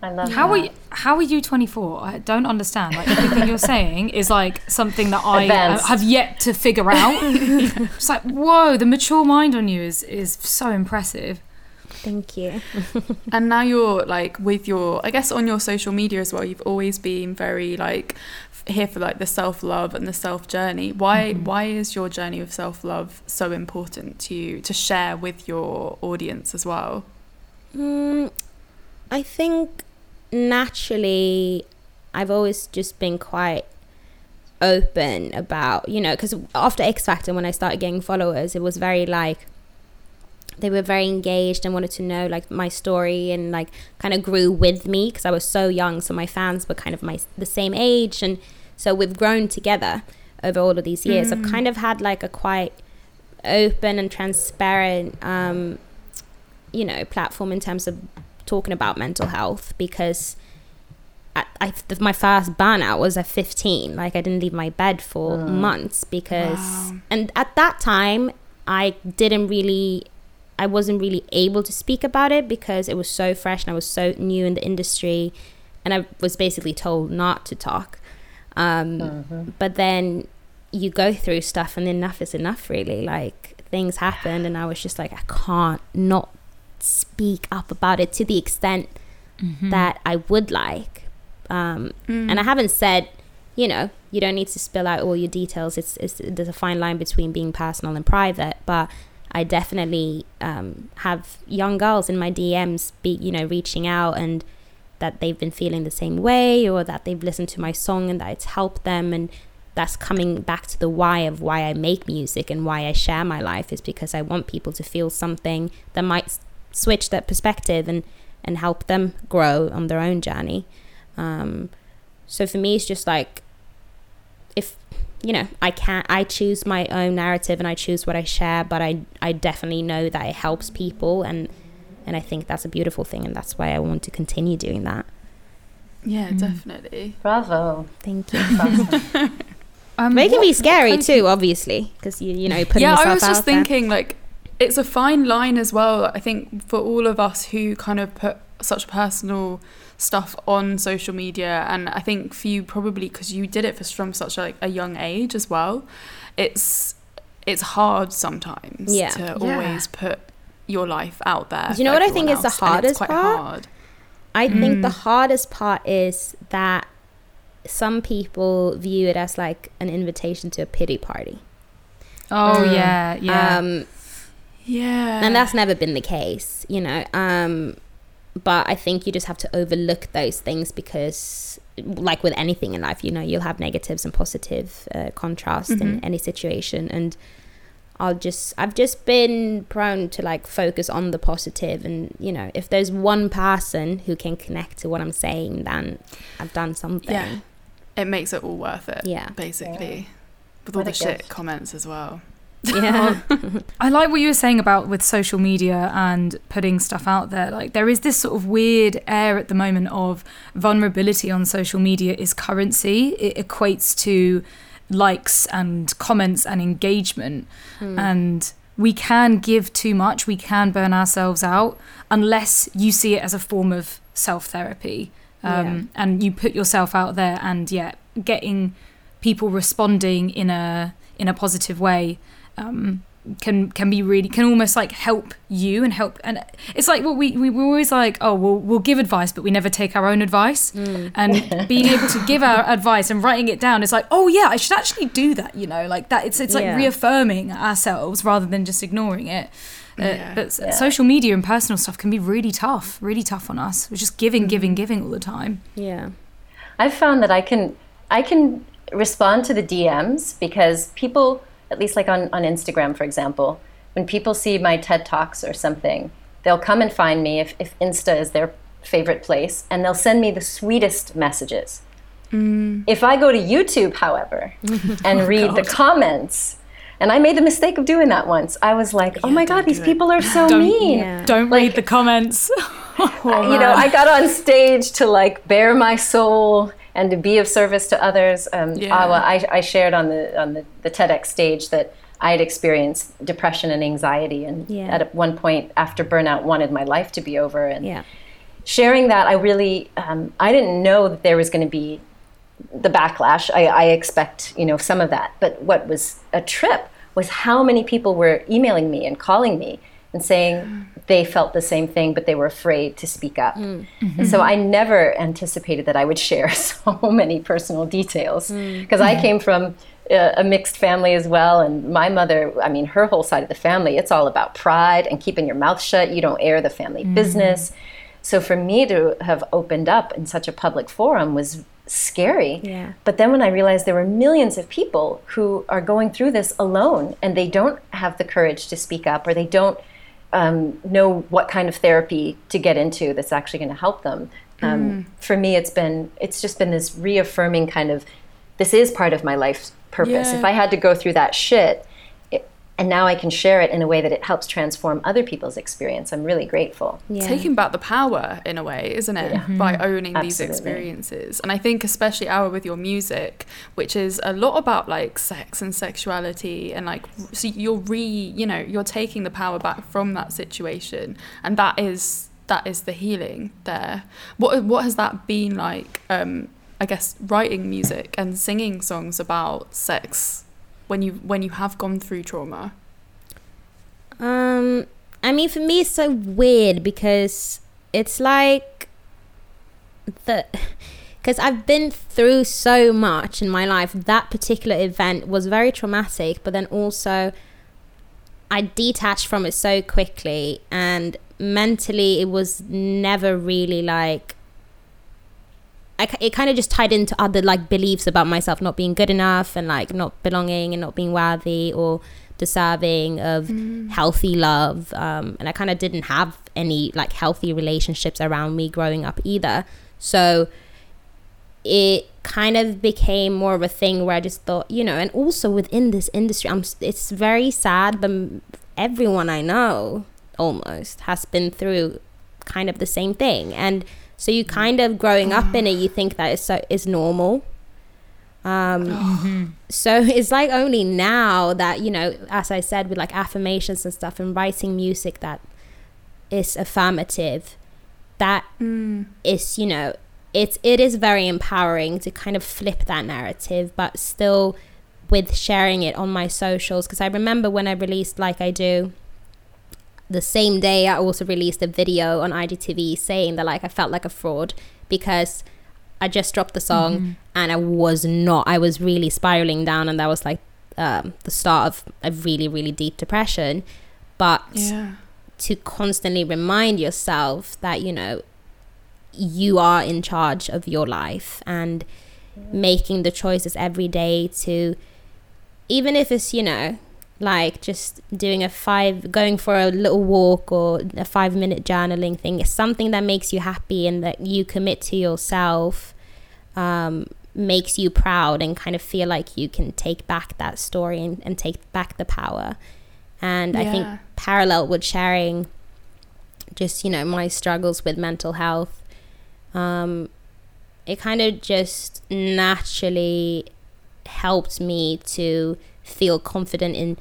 I love How that. are you, how are you 24? I don't understand. Like everything you're saying is like something that I uh, Advanced. have yet to figure out. [LAUGHS] it's like whoa, the mature mind on you is is so impressive. Thank you. [LAUGHS] And now you're like with your, I guess on your social media as well. You've always been very like here for like the self love and the self journey. Why why is your journey of self love so important to you to share with your audience as well? Mm, I think naturally, I've always just been quite open about, you know, because after X Factor, when I started getting followers, it was very like, they were very engaged and wanted to know like my story and like kind of grew with me because I was so young. So my fans were kind of my the same age, and so we've grown together over all of these years. I've kind of had like a quite open and transparent, um, you know, platform in terms of talking about mental health because. I, I, my first burnout was at 15 like i didn't leave my bed for months because Wow. and at that time i didn't really i wasn't really able to speak about it because it was so fresh and i was so new in the industry and i was basically told not to talk. Um, but then you go through stuff and enough is enough really. Like things happened and i was just like i can't not speak up about it to the extent that i would like. Um, and i haven't said you know you don't need to spill out all your details. It's, it's there's a fine line between being personal and private but i definitely um, have young girls in my dms be you know reaching out and that they've been feeling the same way or that they've listened to my song and that it's helped them. And that's coming back to the why of why I make music and why I share my life is because I want people to feel something that might switch that perspective and and help them grow on their own journey. Um, so for me, it's just like if you know I can't I choose my own narrative and I choose what I share, but I I definitely know that it helps people and and I think that's a beautiful thing and that's why I want to continue doing that. Yeah, definitely. Bravo. Thank [LAUGHS] you. Um, But it can be scary too, obviously, because you you know putting yeah, yourself I was just out there. thinking like it's a fine line as well. I think for all of us who kind of put such personal stuff on social media, and I think for you probably because you did it for, from such a, like a young age as well. It's it's hard sometimes Yeah. to Yeah. always put your life out there. Do you know what I think everyone is the hardest it's quite part? Hard. I think Mm. the hardest part is that some people view it as like an invitation to a pity party. Oh Mm. yeah, yeah. Um, Yeah, and that's never been the case, you know. Um, but I think you just have to overlook those things because, like with anything in life, you know, you'll have negatives and positive uh, contrast in any situation. And I'll just, I've just been prone to like focus on the positive, and you know, if there's one person who can connect to what I'm saying, then I've done something. Yeah. it makes it all worth it. Yeah. basically, with all What a the shit gift. comments as well. [LAUGHS] Yeah. I like what you were saying about with social media and putting stuff out there. Like there is this sort of weird air at the moment of vulnerability on social media is currency. It equates to likes and comments and engagement. And we can give too much, we can burn ourselves out unless you see it as a form of self therapy. Um, And you put yourself out there and yeah, getting people responding in a in a positive way um, can can be really can almost like help you and help and it's like what we, we we're always like oh we'll we'll give advice but we never take our own advice and [LAUGHS] being able to give our advice and writing it down is like oh yeah I should actually do that you know like that it's it's like Yeah. reaffirming ourselves rather than just ignoring it uh, Yeah. but Yeah. social media and personal stuff can be really tough really tough on us we're just giving giving giving all the time yeah. I've found that I can I can respond to the DMs because people, at least like on, on Instagram, for example, when people see my TED Talks or something, they'll come and find me if, if Insta is their favorite place and they'll send me the sweetest messages. Mm. If I go to YouTube, however, [LAUGHS] and oh read the comments, And I made the mistake of doing that once. I was like, oh my God, these it. people are so Don't- mean. Yeah. Don't read the comments. [LAUGHS] Oh, you know, I got on stage to like bare my soul and to be of service to others. Um, Yeah. Awa, I, I shared on the on the, the TEDx stage that I had experienced depression and anxiety, and Yeah. at one point after burnout, wanted my life to be over. And Yeah. sharing that, I really um, I didn't know that there was going to be the backlash. I, I expect you know some of that, but what was a trip was how many people were emailing me and calling me and saying they felt the same thing, but they were afraid to speak up. Mm. And mm-hmm. so I never anticipated that I would share [LAUGHS] so many personal details mm. because I mm-hmm. came from a, a mixed family as well. And my mother, I mean, her whole side of the family, it's all about pride and keeping your mouth shut. You don't air the family mm-hmm. business. So for me to have opened up in such a public forum was scary. Yeah. But then when I realized there were millions of people who are going through this alone and they don't have the courage to speak up or they don't um, know what kind of therapy to get into that's actually going to help them. Um, For me, it's been it's just been this reaffirming kind of this is part of my life's purpose. Yeah. If I had to go through that shit, it, and now I can share it in a way that it helps transform other people's experience, I'm really grateful. Yeah. taking back the power in a way, isn't it? By owning these experiences. And I think especially our with your music, which is a lot about like sex and sexuality and like so you're re you know, you're taking the power back from that situation. And that is that is the healing there. What what has that been like, um, I guess, writing music and singing songs about sex when you when you have gone through trauma? Um, I mean, for me, it's so weird because it's like the [LAUGHS] because I've been through so much in my life. That particular event was very traumatic, but then also I detached from it so quickly, and mentally, it was never really like. I, it kind of just tied into other like beliefs about myself not being good enough and like not belonging and not being worthy or deserving of healthy love um, and i kind of didn't have any like healthy relationships around me growing up either. So it kind of became more of a thing where i just thought you know and also within this industry i'm it's very sad but everyone i know almost has been through kind of the same thing. And so you kind of growing up in it you think that is so is normal. Um so [LAUGHS] it's like only now that you know as i said with like affirmations and stuff and writing music that is affirmative that that is you know it's it is very empowering to kind of flip that narrative but still with sharing it on my socials. Because i remember when i released like i do the same day i also released a video on igtv saying that like i felt like a fraud because I just dropped the song and I was not. I was really spiraling down, and that was like um, the start of a really, really deep depression. But Yeah. to constantly remind yourself that you know you are in charge of your life and making the choices every day to even if it's you know like just doing a five going for a little walk or a five minute journaling thing. It's something that makes you happy and that you commit to yourself um, makes you proud and kind of feel like you can take back that story and, and take back the power. And i think parallel with sharing just you know my struggles with mental health um it kind of just naturally helped me to feel confident in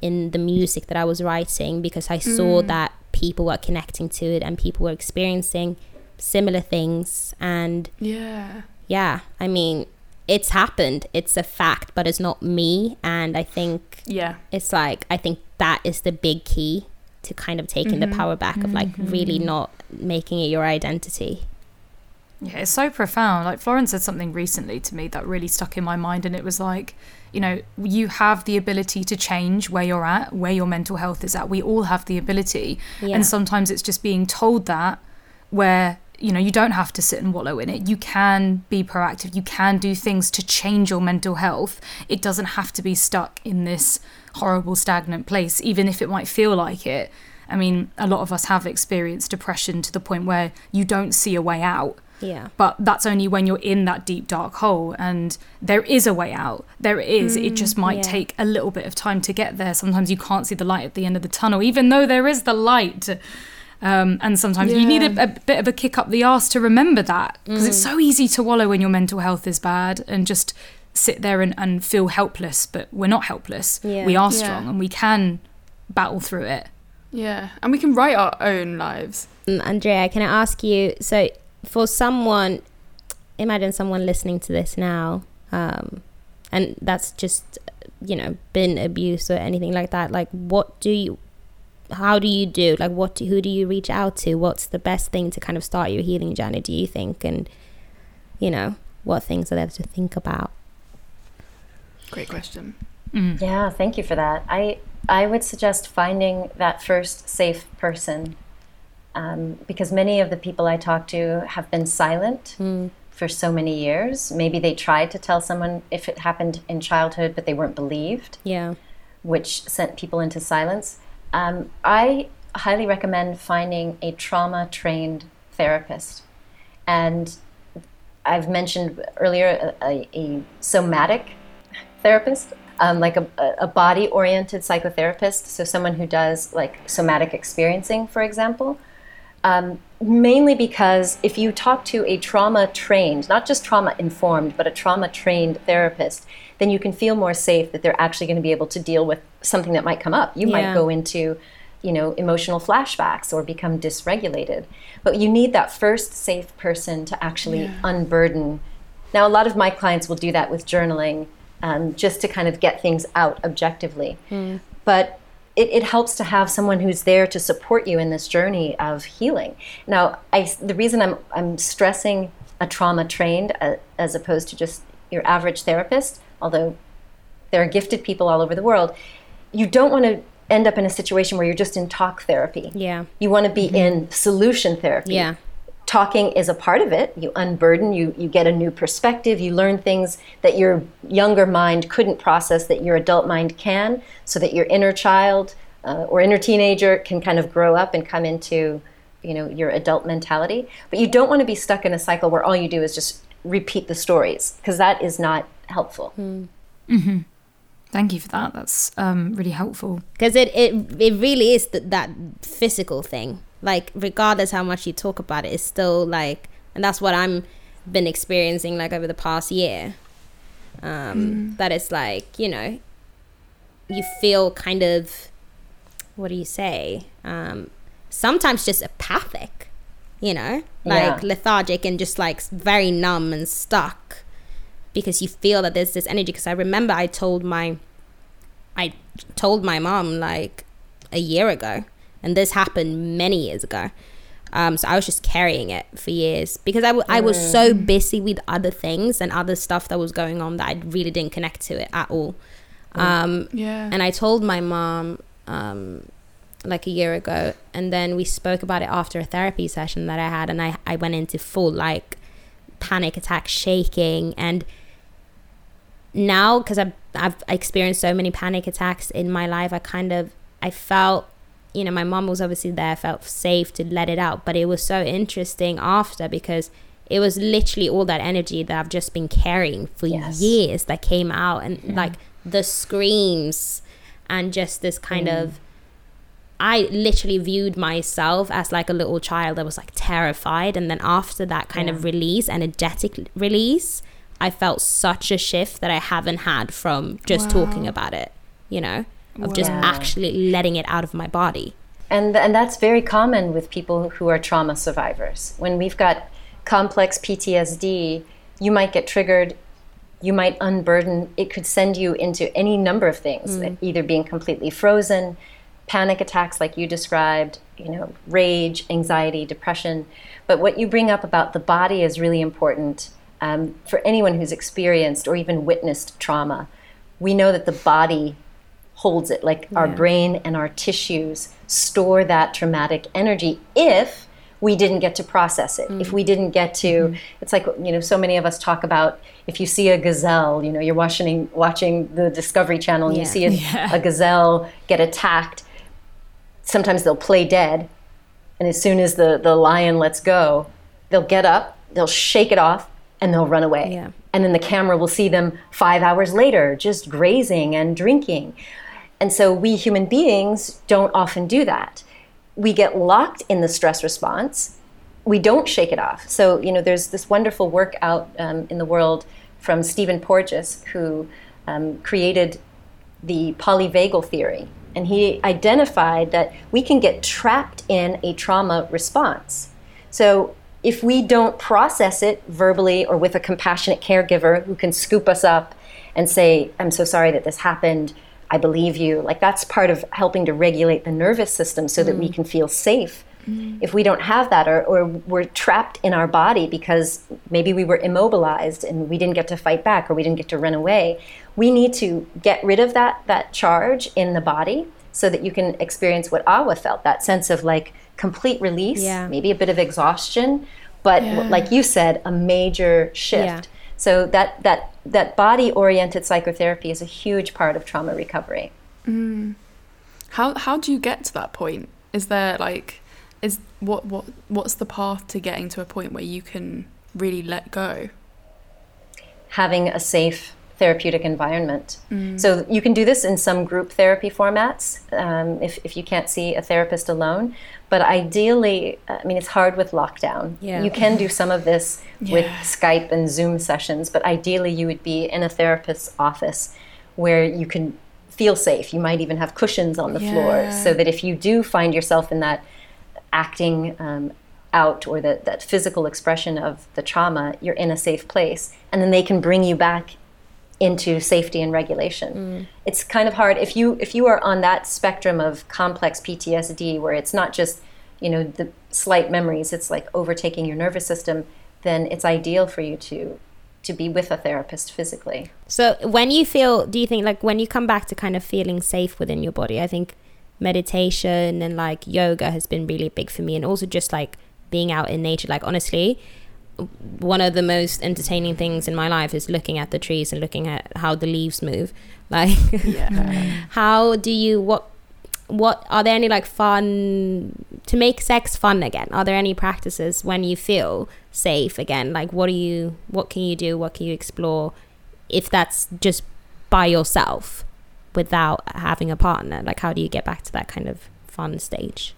in the music that I was writing because I saw mm. that people were connecting to it and people were experiencing similar things and Yeah. yeah I mean it's happened it's a fact but it's not me and I think Yeah. it's like I think that is the big key to kind of taking the mm-hmm. power back of like really mm-hmm. not making it your identity. Yeah, it's so profound. Like Florence said something recently to me that really stuck in my mind, and it was like, you know, you have the ability to change where you're at, where your mental health is at. We all have the ability, Yeah. and sometimes it's just being told that, where you know you don't have to sit and wallow in it. You can be proactive. You can do things to change your mental health. It doesn't have to be stuck in this horrible stagnant place, even if it might feel like it. I mean, a lot of us have experienced depression to the point where you don't see a way out. Yeah. But that's only when you're in that deep dark hole and there is a way out. There is. it just might yeah. take a little bit of time to get there. Sometimes you can't see the light at the end of the tunnel, even though there is the light. Um, and sometimes you need a, a bit of a kick up the arse to remember that because it's so easy to wallow when your mental health is bad and just sit there and, and feel helpless. But we're not helpless. Yeah. We are Yeah. strong and we can battle through it. Yeah. And we can write our own lives. Um, Andrea, can I ask you? So, for someone, imagine someone listening to this now, um, and that's just, you know, been abused or anything like that. Like, what do you? How do you do? Like, what? Do, who do you reach out to? What's the best thing to kind of start your healing journey? Do you think? And, you know, what things are there to think about? Great question. Yeah, thank you for that. I I would suggest finding that first safe person, um, because many of the people I talk to have been silent for so many years. Maybe they tried to tell someone if it happened in childhood, but they weren't believed, Yeah. which sent people into silence. Um, I highly recommend finding a trauma trained therapist, and I've mentioned earlier a, a, a somatic therapist, um, like a, a body oriented psychotherapist. So, someone who does like somatic experiencing, for example. Um, mainly because if you talk to a trauma trained, not just trauma informed, but a trauma trained therapist, then you can feel more safe that they're actually going to be able to deal with something that might come up. You Yeah. might go into you know emotional flashbacks or become dysregulated. But you need that first safe person to actually unburden. Now a lot of my clients will do that with journaling um, just to kind of get things out objectively. But it, it helps to have someone who's there to support you in this journey of healing now I, the reason I'm, I'm stressing a trauma trained uh, as opposed to just your average therapist although there are gifted people all over the world you don't want to end up in a situation where you're just in talk therapy Yeah. you want to be in solution therapy Yeah. Talking is a part of it. You unburden you you get a new perspective you learn things that your younger mind couldn't process that your adult mind can so that your inner child uh, or inner teenager can kind of grow up and come into you know your adult mentality. But you don't want to be stuck in a cycle where all you do is just repeat the stories because that is not helpful. Thank you for that. That's um, really helpful. because it, it it really is th- that physical thing like regardless how much you talk about it it's still like and that's what i'm been experiencing like over the past year. Um that it's like you know you feel kind of what do you say? Um sometimes just apathic you know? Like Yeah. lethargic and just like very numb and stuck because you feel that there's this energy. Because i remember i told my I told my mom like a year ago, and this happened many years ago. Um, so I was just carrying it for years because i was so busy with other things and other stuff that was going on that I really didn't connect to it at all. Um, Yeah. and I told my mom um, like a year ago, and then we spoke about it after a therapy session that I had, and I, I went into full like panic attack, shaking, and now because I've, I've experienced so many panic attacks in my life, I kind of I felt you know my mom was obviously there, felt safe to let it out, but it was so interesting after because it was literally all that energy that I've just been carrying for Yes. years that came out and like the screams and just this kind of I literally viewed myself as like a little child that was like terrified and then after that kind of release energetic release I felt such a shift that I haven't had from just talking about it you know of just Wow. actually letting it out of my body and and that's very common with people who are trauma survivors. When we've got complex PTSD, you might get triggered, you might unburden. It could send you into any number of things, either being completely frozen, panic attacks like you described, you know, rage, anxiety, depression. But what you bring up about the body is really important um, for anyone who's experienced or even witnessed trauma. We know that the body holds it like our brain and our tissues store that traumatic energy if we didn't get to process it if mm. we didn't get to mm-hmm. it's like you know so many of us talk about if you see a gazelle you know you're watching watching the discovery channel and you see a, [LAUGHS] a gazelle get attacked sometimes they'll play dead and as soon as the, the lion lets go they'll get up they'll shake it off and they'll run away. Yeah. And then the camera will see them five hours later just grazing and drinking. And so we human beings don't often do that. We get locked in the stress response. We don't shake it off. So, you know, there's this wonderful work out um, in the world from Stephen Porges, who um, created the polyvagal theory. And he identified that we can get trapped in a trauma response. So if we don't process it verbally or with a compassionate caregiver who can scoop us up and say, I'm so sorry that this happened, I believe you, like that's part of helping to regulate the nervous system so that we mm. can feel safe. Mm. If we don't have that, or, or we're trapped in our body because maybe we were immobilized and we didn't get to fight back or we didn't get to run away, we need to get rid of that, that charge in the body so that you can experience what Awa felt that sense of like complete release, Yeah. maybe a bit of exhaustion, but like you said, a major shift. Yeah. So that that that body oriented psychotherapy is a huge part of trauma recovery. Mm. How how do you get to that point? Is there like is what what what's the path to getting to a point where you can really let go? Having a safe therapeutic environment. So you can do this in some group therapy formats um, if, if you can't see a therapist alone. But ideally, I mean, it's hard with lockdown. Yeah. You can do [LAUGHS] some of this with Skype and Zoom sessions, but ideally, you would be in a therapist's office where you can feel safe. You might even have cushions on the floor so that if you do find yourself in that acting um, out or that, that physical expression of the trauma, you're in a safe place. And then they can bring you back into safety and regulation. Mm. It's kind of hard if you if you are on that spectrum of complex PTSD where it's not just, you know, the slight memories, it's like overtaking your nervous system, then it's ideal for you to to be with a therapist physically. So when you feel, do you think like when you come back to kind of feeling safe within your body? I think meditation and like yoga has been really big for me, and also just like being out in nature. Like honestly, one of the most entertaining things in my life is looking at the trees and looking at how the leaves move. [LAUGHS] Like, how do you what? What are there any like fun to make sex fun again? Are there any practices when you feel safe again? Like, what do you, what can you do? What can you explore? if that's just by yourself without having a partner like how do you get back to that kind of fun stage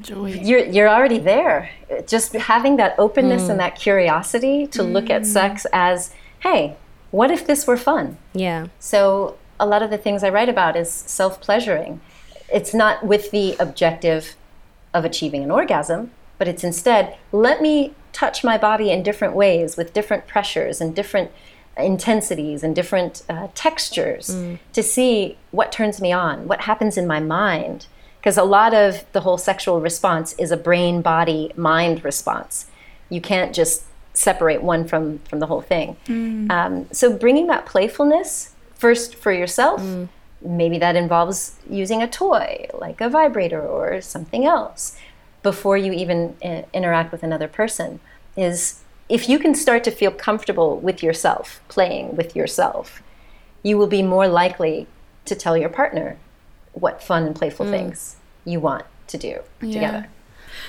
Joy. You're you're already there. Just having that openness and mm. that curiosity to look at mm. sex as, hey, what if this were fun? yeah So a lot of the things I write about is self-pleasuring. It's not with the objective of achieving an orgasm, but it's instead let me touch my body in different ways with different pressures and different intensities and different uh, textures mm. to see what turns me on, what happens in my mind. Because a lot of the whole sexual response is a brain, body, mind response. You can't just separate one from from the whole thing. Um, so bringing that playfulness first for yourself, maybe that involves using a toy like a vibrator or something else before you even uh, interact with another person. Is if you can start to feel comfortable with yourself, playing with yourself, you will be more likely to tell your partner what fun and playful things you want to do together.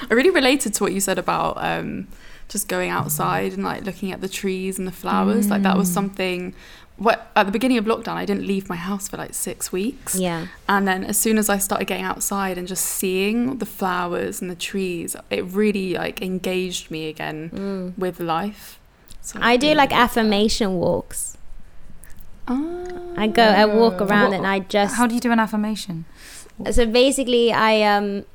I really related to what you said about um, just going outside and like looking at the trees and the flowers. Like that was something. What at the beginning of lockdown, I didn't leave my house for like six weeks. yeah And then as soon as I started getting outside and just seeing the flowers and the trees, it really like engaged me again with life. So i do like did that. affirmation walks Ah. i go i walk around What- and i just How do you do an affirmation? So basically i um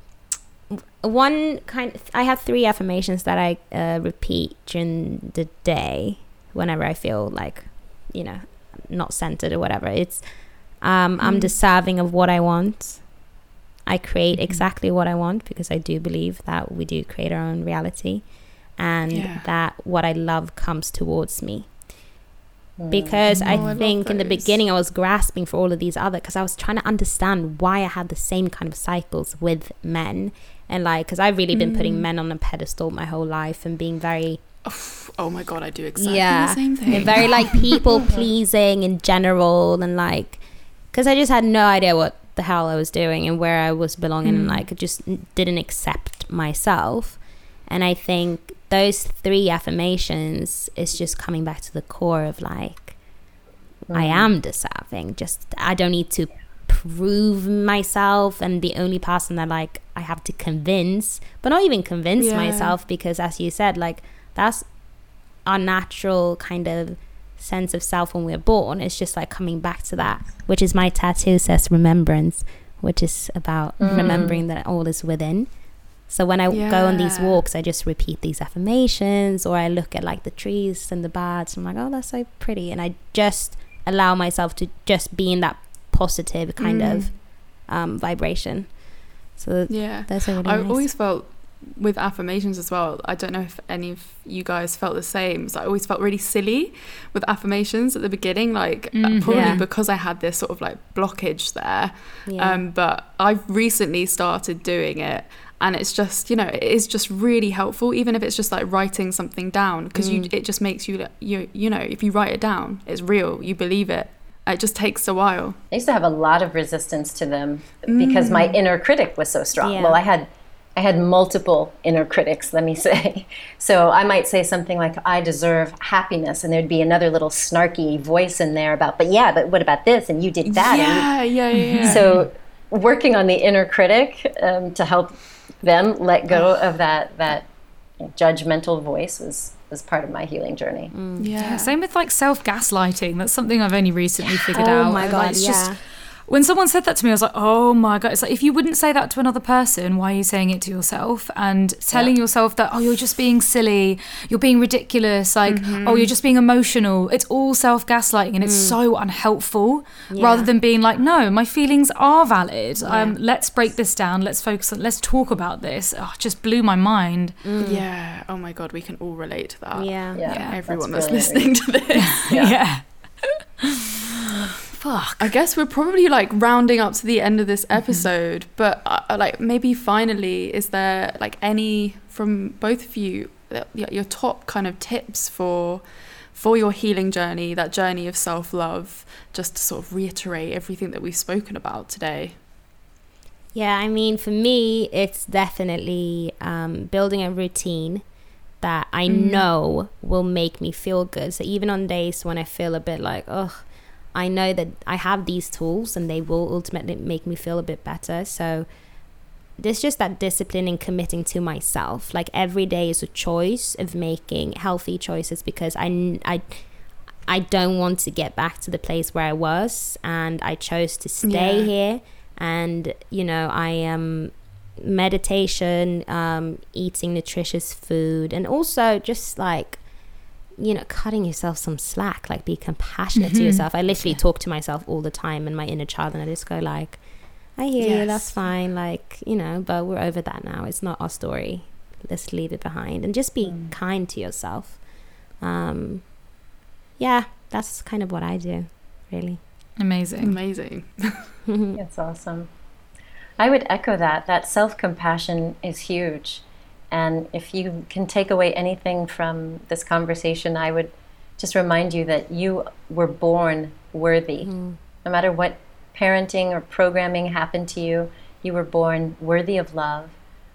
one kind i have three affirmations that i uh, repeat during the day whenever i feel like you know not centered or whatever it's um, i'm Mm. deserving of what i want i create Mhm. exactly what i want because i do believe that we do create our own reality and Yeah. that what i love comes towards me because Oh, I I think in the beginning I was grasping for all of these other because I was trying to understand why I had the same kind of cycles with men and like because I've really been Mm. putting men on a pedestal my whole life and being very [SIGHS] Oh my god, I do exactly Yeah. the same thing. and very like [LAUGHS] people pleasing in general and like because I just had no idea what the hell I was doing and where I was belonging and Mm. like I just didn't accept myself And I think those three affirmations is just coming back to the core of like, I am deserving. Just, I don't need to prove myself and the only person that like I have to convince, but not even convince Yeah. myself because as you said, like that's our natural kind of sense of self when we're born. It's just like coming back to that, which is my tattoo says remembrance, which is about Mm. remembering that all is within. So when I go on these walks, I just repeat these affirmations, or I look at like the trees and the birds. And I'm like, oh, that's so pretty, and I just allow myself to just be in that positive kind Mm. of um, vibration. So Yeah. those are really I nice. always felt with affirmations as well. I don't know if any of you guys felt the same. So I always felt really silly with affirmations at the beginning, like uh, Mm, probably yeah. because I had this sort of like blockage there. yeah. Um, but I've recently started doing it. And it's just, you know, it is just really helpful, even if it's just like writing something down, because you, Mm. it just makes you, you, you know, if you write it down, it's real, you believe it. It just takes a while. I used to have a lot of resistance to them because my inner critic was so strong. Yeah. Well, I had I had multiple inner critics, let me [LAUGHS] say. So I might say something like I deserve happiness and there'd be another little snarky voice in there about, but yeah, but what about this and you did that and you Yeah, yeah, yeah. [LAUGHS] yeah. so working on the inner critic um, to help them let go of that that judgmental voice was was part of my healing journey. Mm. yeah. Same with like self gaslighting. That's something I've only recently figured Oh out. Oh my Like, God, it's yeah. just when someone said that to me, I was like, oh my god! It's like if you wouldn't say that to another person, why are you saying it to yourself? And telling yourself that oh, you're just being silly, you're being ridiculous, like Mm-hmm. oh, you're just being emotional. It's all self gaslighting, and it's Mm. so unhelpful. Rather than being like, no, my feelings are valid. Um, let's break this down. Let's focus on. Let's talk about this. Oh, it just blew my mind. Yeah. Oh my god, we can all relate to that. yeah. Yeah, Yeah, everyone that's, brilliant. listening to [LAUGHS] this. [LAUGHS] yeah. [LAUGHS] Fuck. I guess we're probably like rounding up to the end of this episode, but uh, like maybe finally, is there like any from both of you uh, your top kind of tips for for your healing journey, that journey of self love, just to sort of reiterate everything that we've spoken about today? Yeah, I mean, for me, it's definitely um, building a routine that I know will make me feel good. So even on days when I feel a bit like, oh, I know that I have these tools and they will ultimately make me feel a bit better. So there's just that discipline in committing to myself. Like every day is a choice of making healthy choices because I, I, I don't want to get back to the place where I was, and I chose to stay Yeah. here. And you know, I am meditation, um, eating nutritious food, and also just like you know, cutting yourself some slack. Like be compassionate to yourself. I literally talk to myself all the time and my inner child, and I just go like, I hear you. That's fine. Like you know, but we're over that now. It's not our story. Let's leave it behind and just be kind to yourself. Um, yeah, that's kind of what I do, really. Amazing. Amazing. [LAUGHS] That's awesome. I would echo that. That self compassion is huge. And if you can take away anything from this conversation, I would just remind you that you were born worthy. Mm-hmm. No matter what parenting or programming happened to you, you were born worthy of love,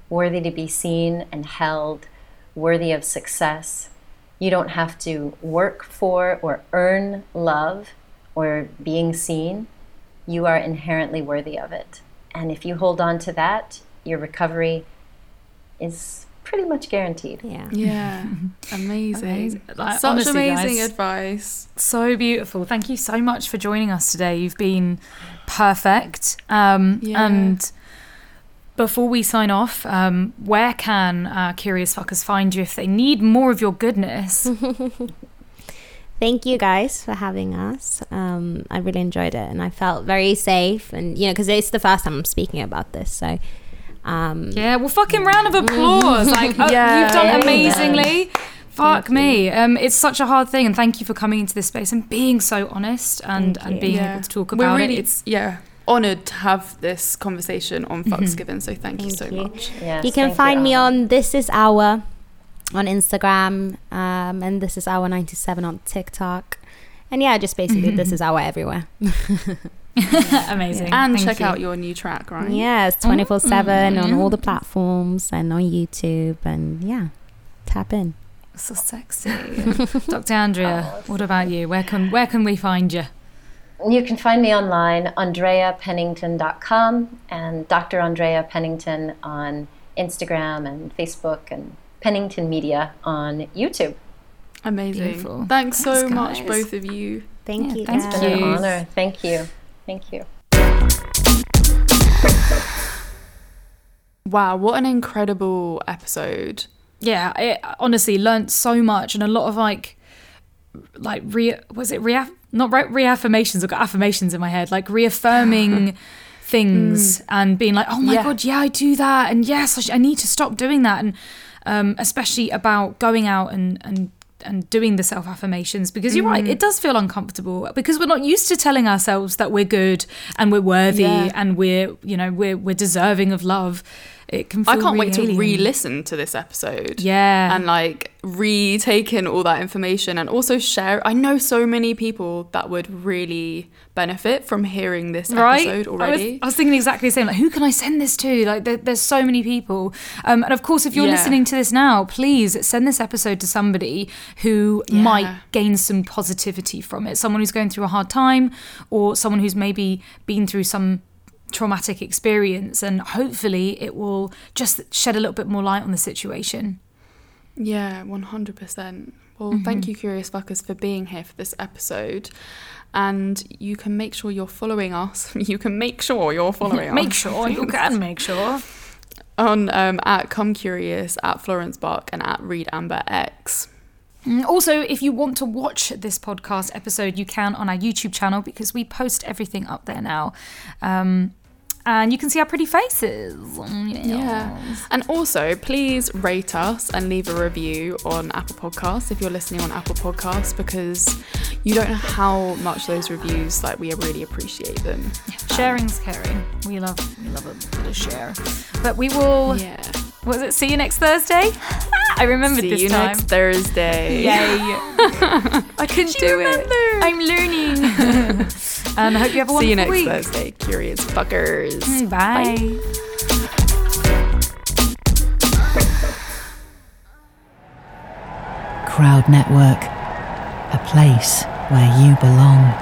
worthy to be seen and held, worthy of success. You don't have to work for or earn love or being seen you are inherently worthy of it. And if you hold on to that, your recovery is pretty much guaranteed. Yeah. Yeah. [LAUGHS] Amazing. Amazing. Like, Such honestly, amazing guys. advice. So beautiful. Thank you so much for joining us today. You've been perfect. Um, Yeah. And before we sign off, um, where can uh, Curious Fuckers find you if they need more of your goodness? [LAUGHS] Thank you guys for having us. Um, I really enjoyed it, and I felt very safe. And you know, because it's the first time I'm speaking about this, so um, yeah, well, fucking round of applause. [LAUGHS] Like, oh, Yeah. you've done Amen. amazingly. Fuck me. Um, it's such a hard thing, and thank you for coming into this space and being so honest and, and being Yeah. able to talk about We're really, it. It's yeah, honoured to have this conversation on Fucks Given. So thank, you so you. much. Yes, you can thank find me on This Is Awa on Instagram, um, and This Is Awa ninety seven on TikTok, and yeah, just basically This [LAUGHS] Is Awa everywhere. [LAUGHS] [LAUGHS] Amazing. And Thank check you. out your new track, right? Yes, mm-hmm. 24 7 on mm-hmm. all the platforms and on YouTube. And yeah, tap in. So sexy. [LAUGHS] [LAUGHS] Dr. Andrea, what about you? Where can where can we find you? You can find me online, andreapennington.com and Dr. Andrea Pennington on Instagram and Facebook and Pennington Media on YouTube. Amazing. Beautiful. Thanks so Thanks, much, both of you. Thank Yeah, you. thanks guys. It's been an honor. Thank you. Thank you. Wow, what an incredible episode. Yeah, I honestly learned so much and a lot of like like re was it reaff not re- reaffirmations I've got affirmations in my head like reaffirming [LAUGHS] things and being like oh my Yeah. god yeah I do that and yes I, sh- I need to stop doing that and um, especially about going out and and and doing the self affirmations because you're right it mm. does feel uncomfortable because we're not used to telling ourselves that we're good and we're worthy Yeah. and we're you know we're we're deserving of love it can I can't wait to alien. re-listen to this episode. yeah And like retake in all that information and also share. I know so many people that would really benefit from hearing this right episode I was, already. I was thinking exactly the same like who can i send this to like there, there's so many people um, and of course if you're Yeah. listening to this now please send this episode to somebody who Yeah. might gain some positivity from it someone who's going through a hard time or someone who's maybe been through some traumatic experience and hopefully it will just shed a little bit more light on the situation Yeah, 100%. Well, Mm-hmm. thank you, Curious Fuckers, for being here for this episode. And you can make sure you're following us. [LAUGHS] You can make sure you're following [LAUGHS] make us. Make sure you can make sure [LAUGHS] On um, at Come Curious, at Florence Bark, and at Reed Amber X. Mm, Also, if you want to watch this podcast episode, you can on our YouTube channel because we post everything up there now. Um, and you can see our pretty faces. Yeah. And also, please rate us and leave a review on Apple Podcasts if you're listening on Apple Podcasts because you don't know how much those reviews, like, we really appreciate them. Sharing's um, caring. We love we love a bit of share. But we will. Yeah. Was it see you next Thursday? I remembered See this you time. next Thursday. Yay! [LAUGHS] I couldn't do it. I'm learning. and [LAUGHS] I hope you have a wonderful week. See you next week. Thursday, Curious Fuckers. Mm, Bye. Crowd Network, a place where you belong.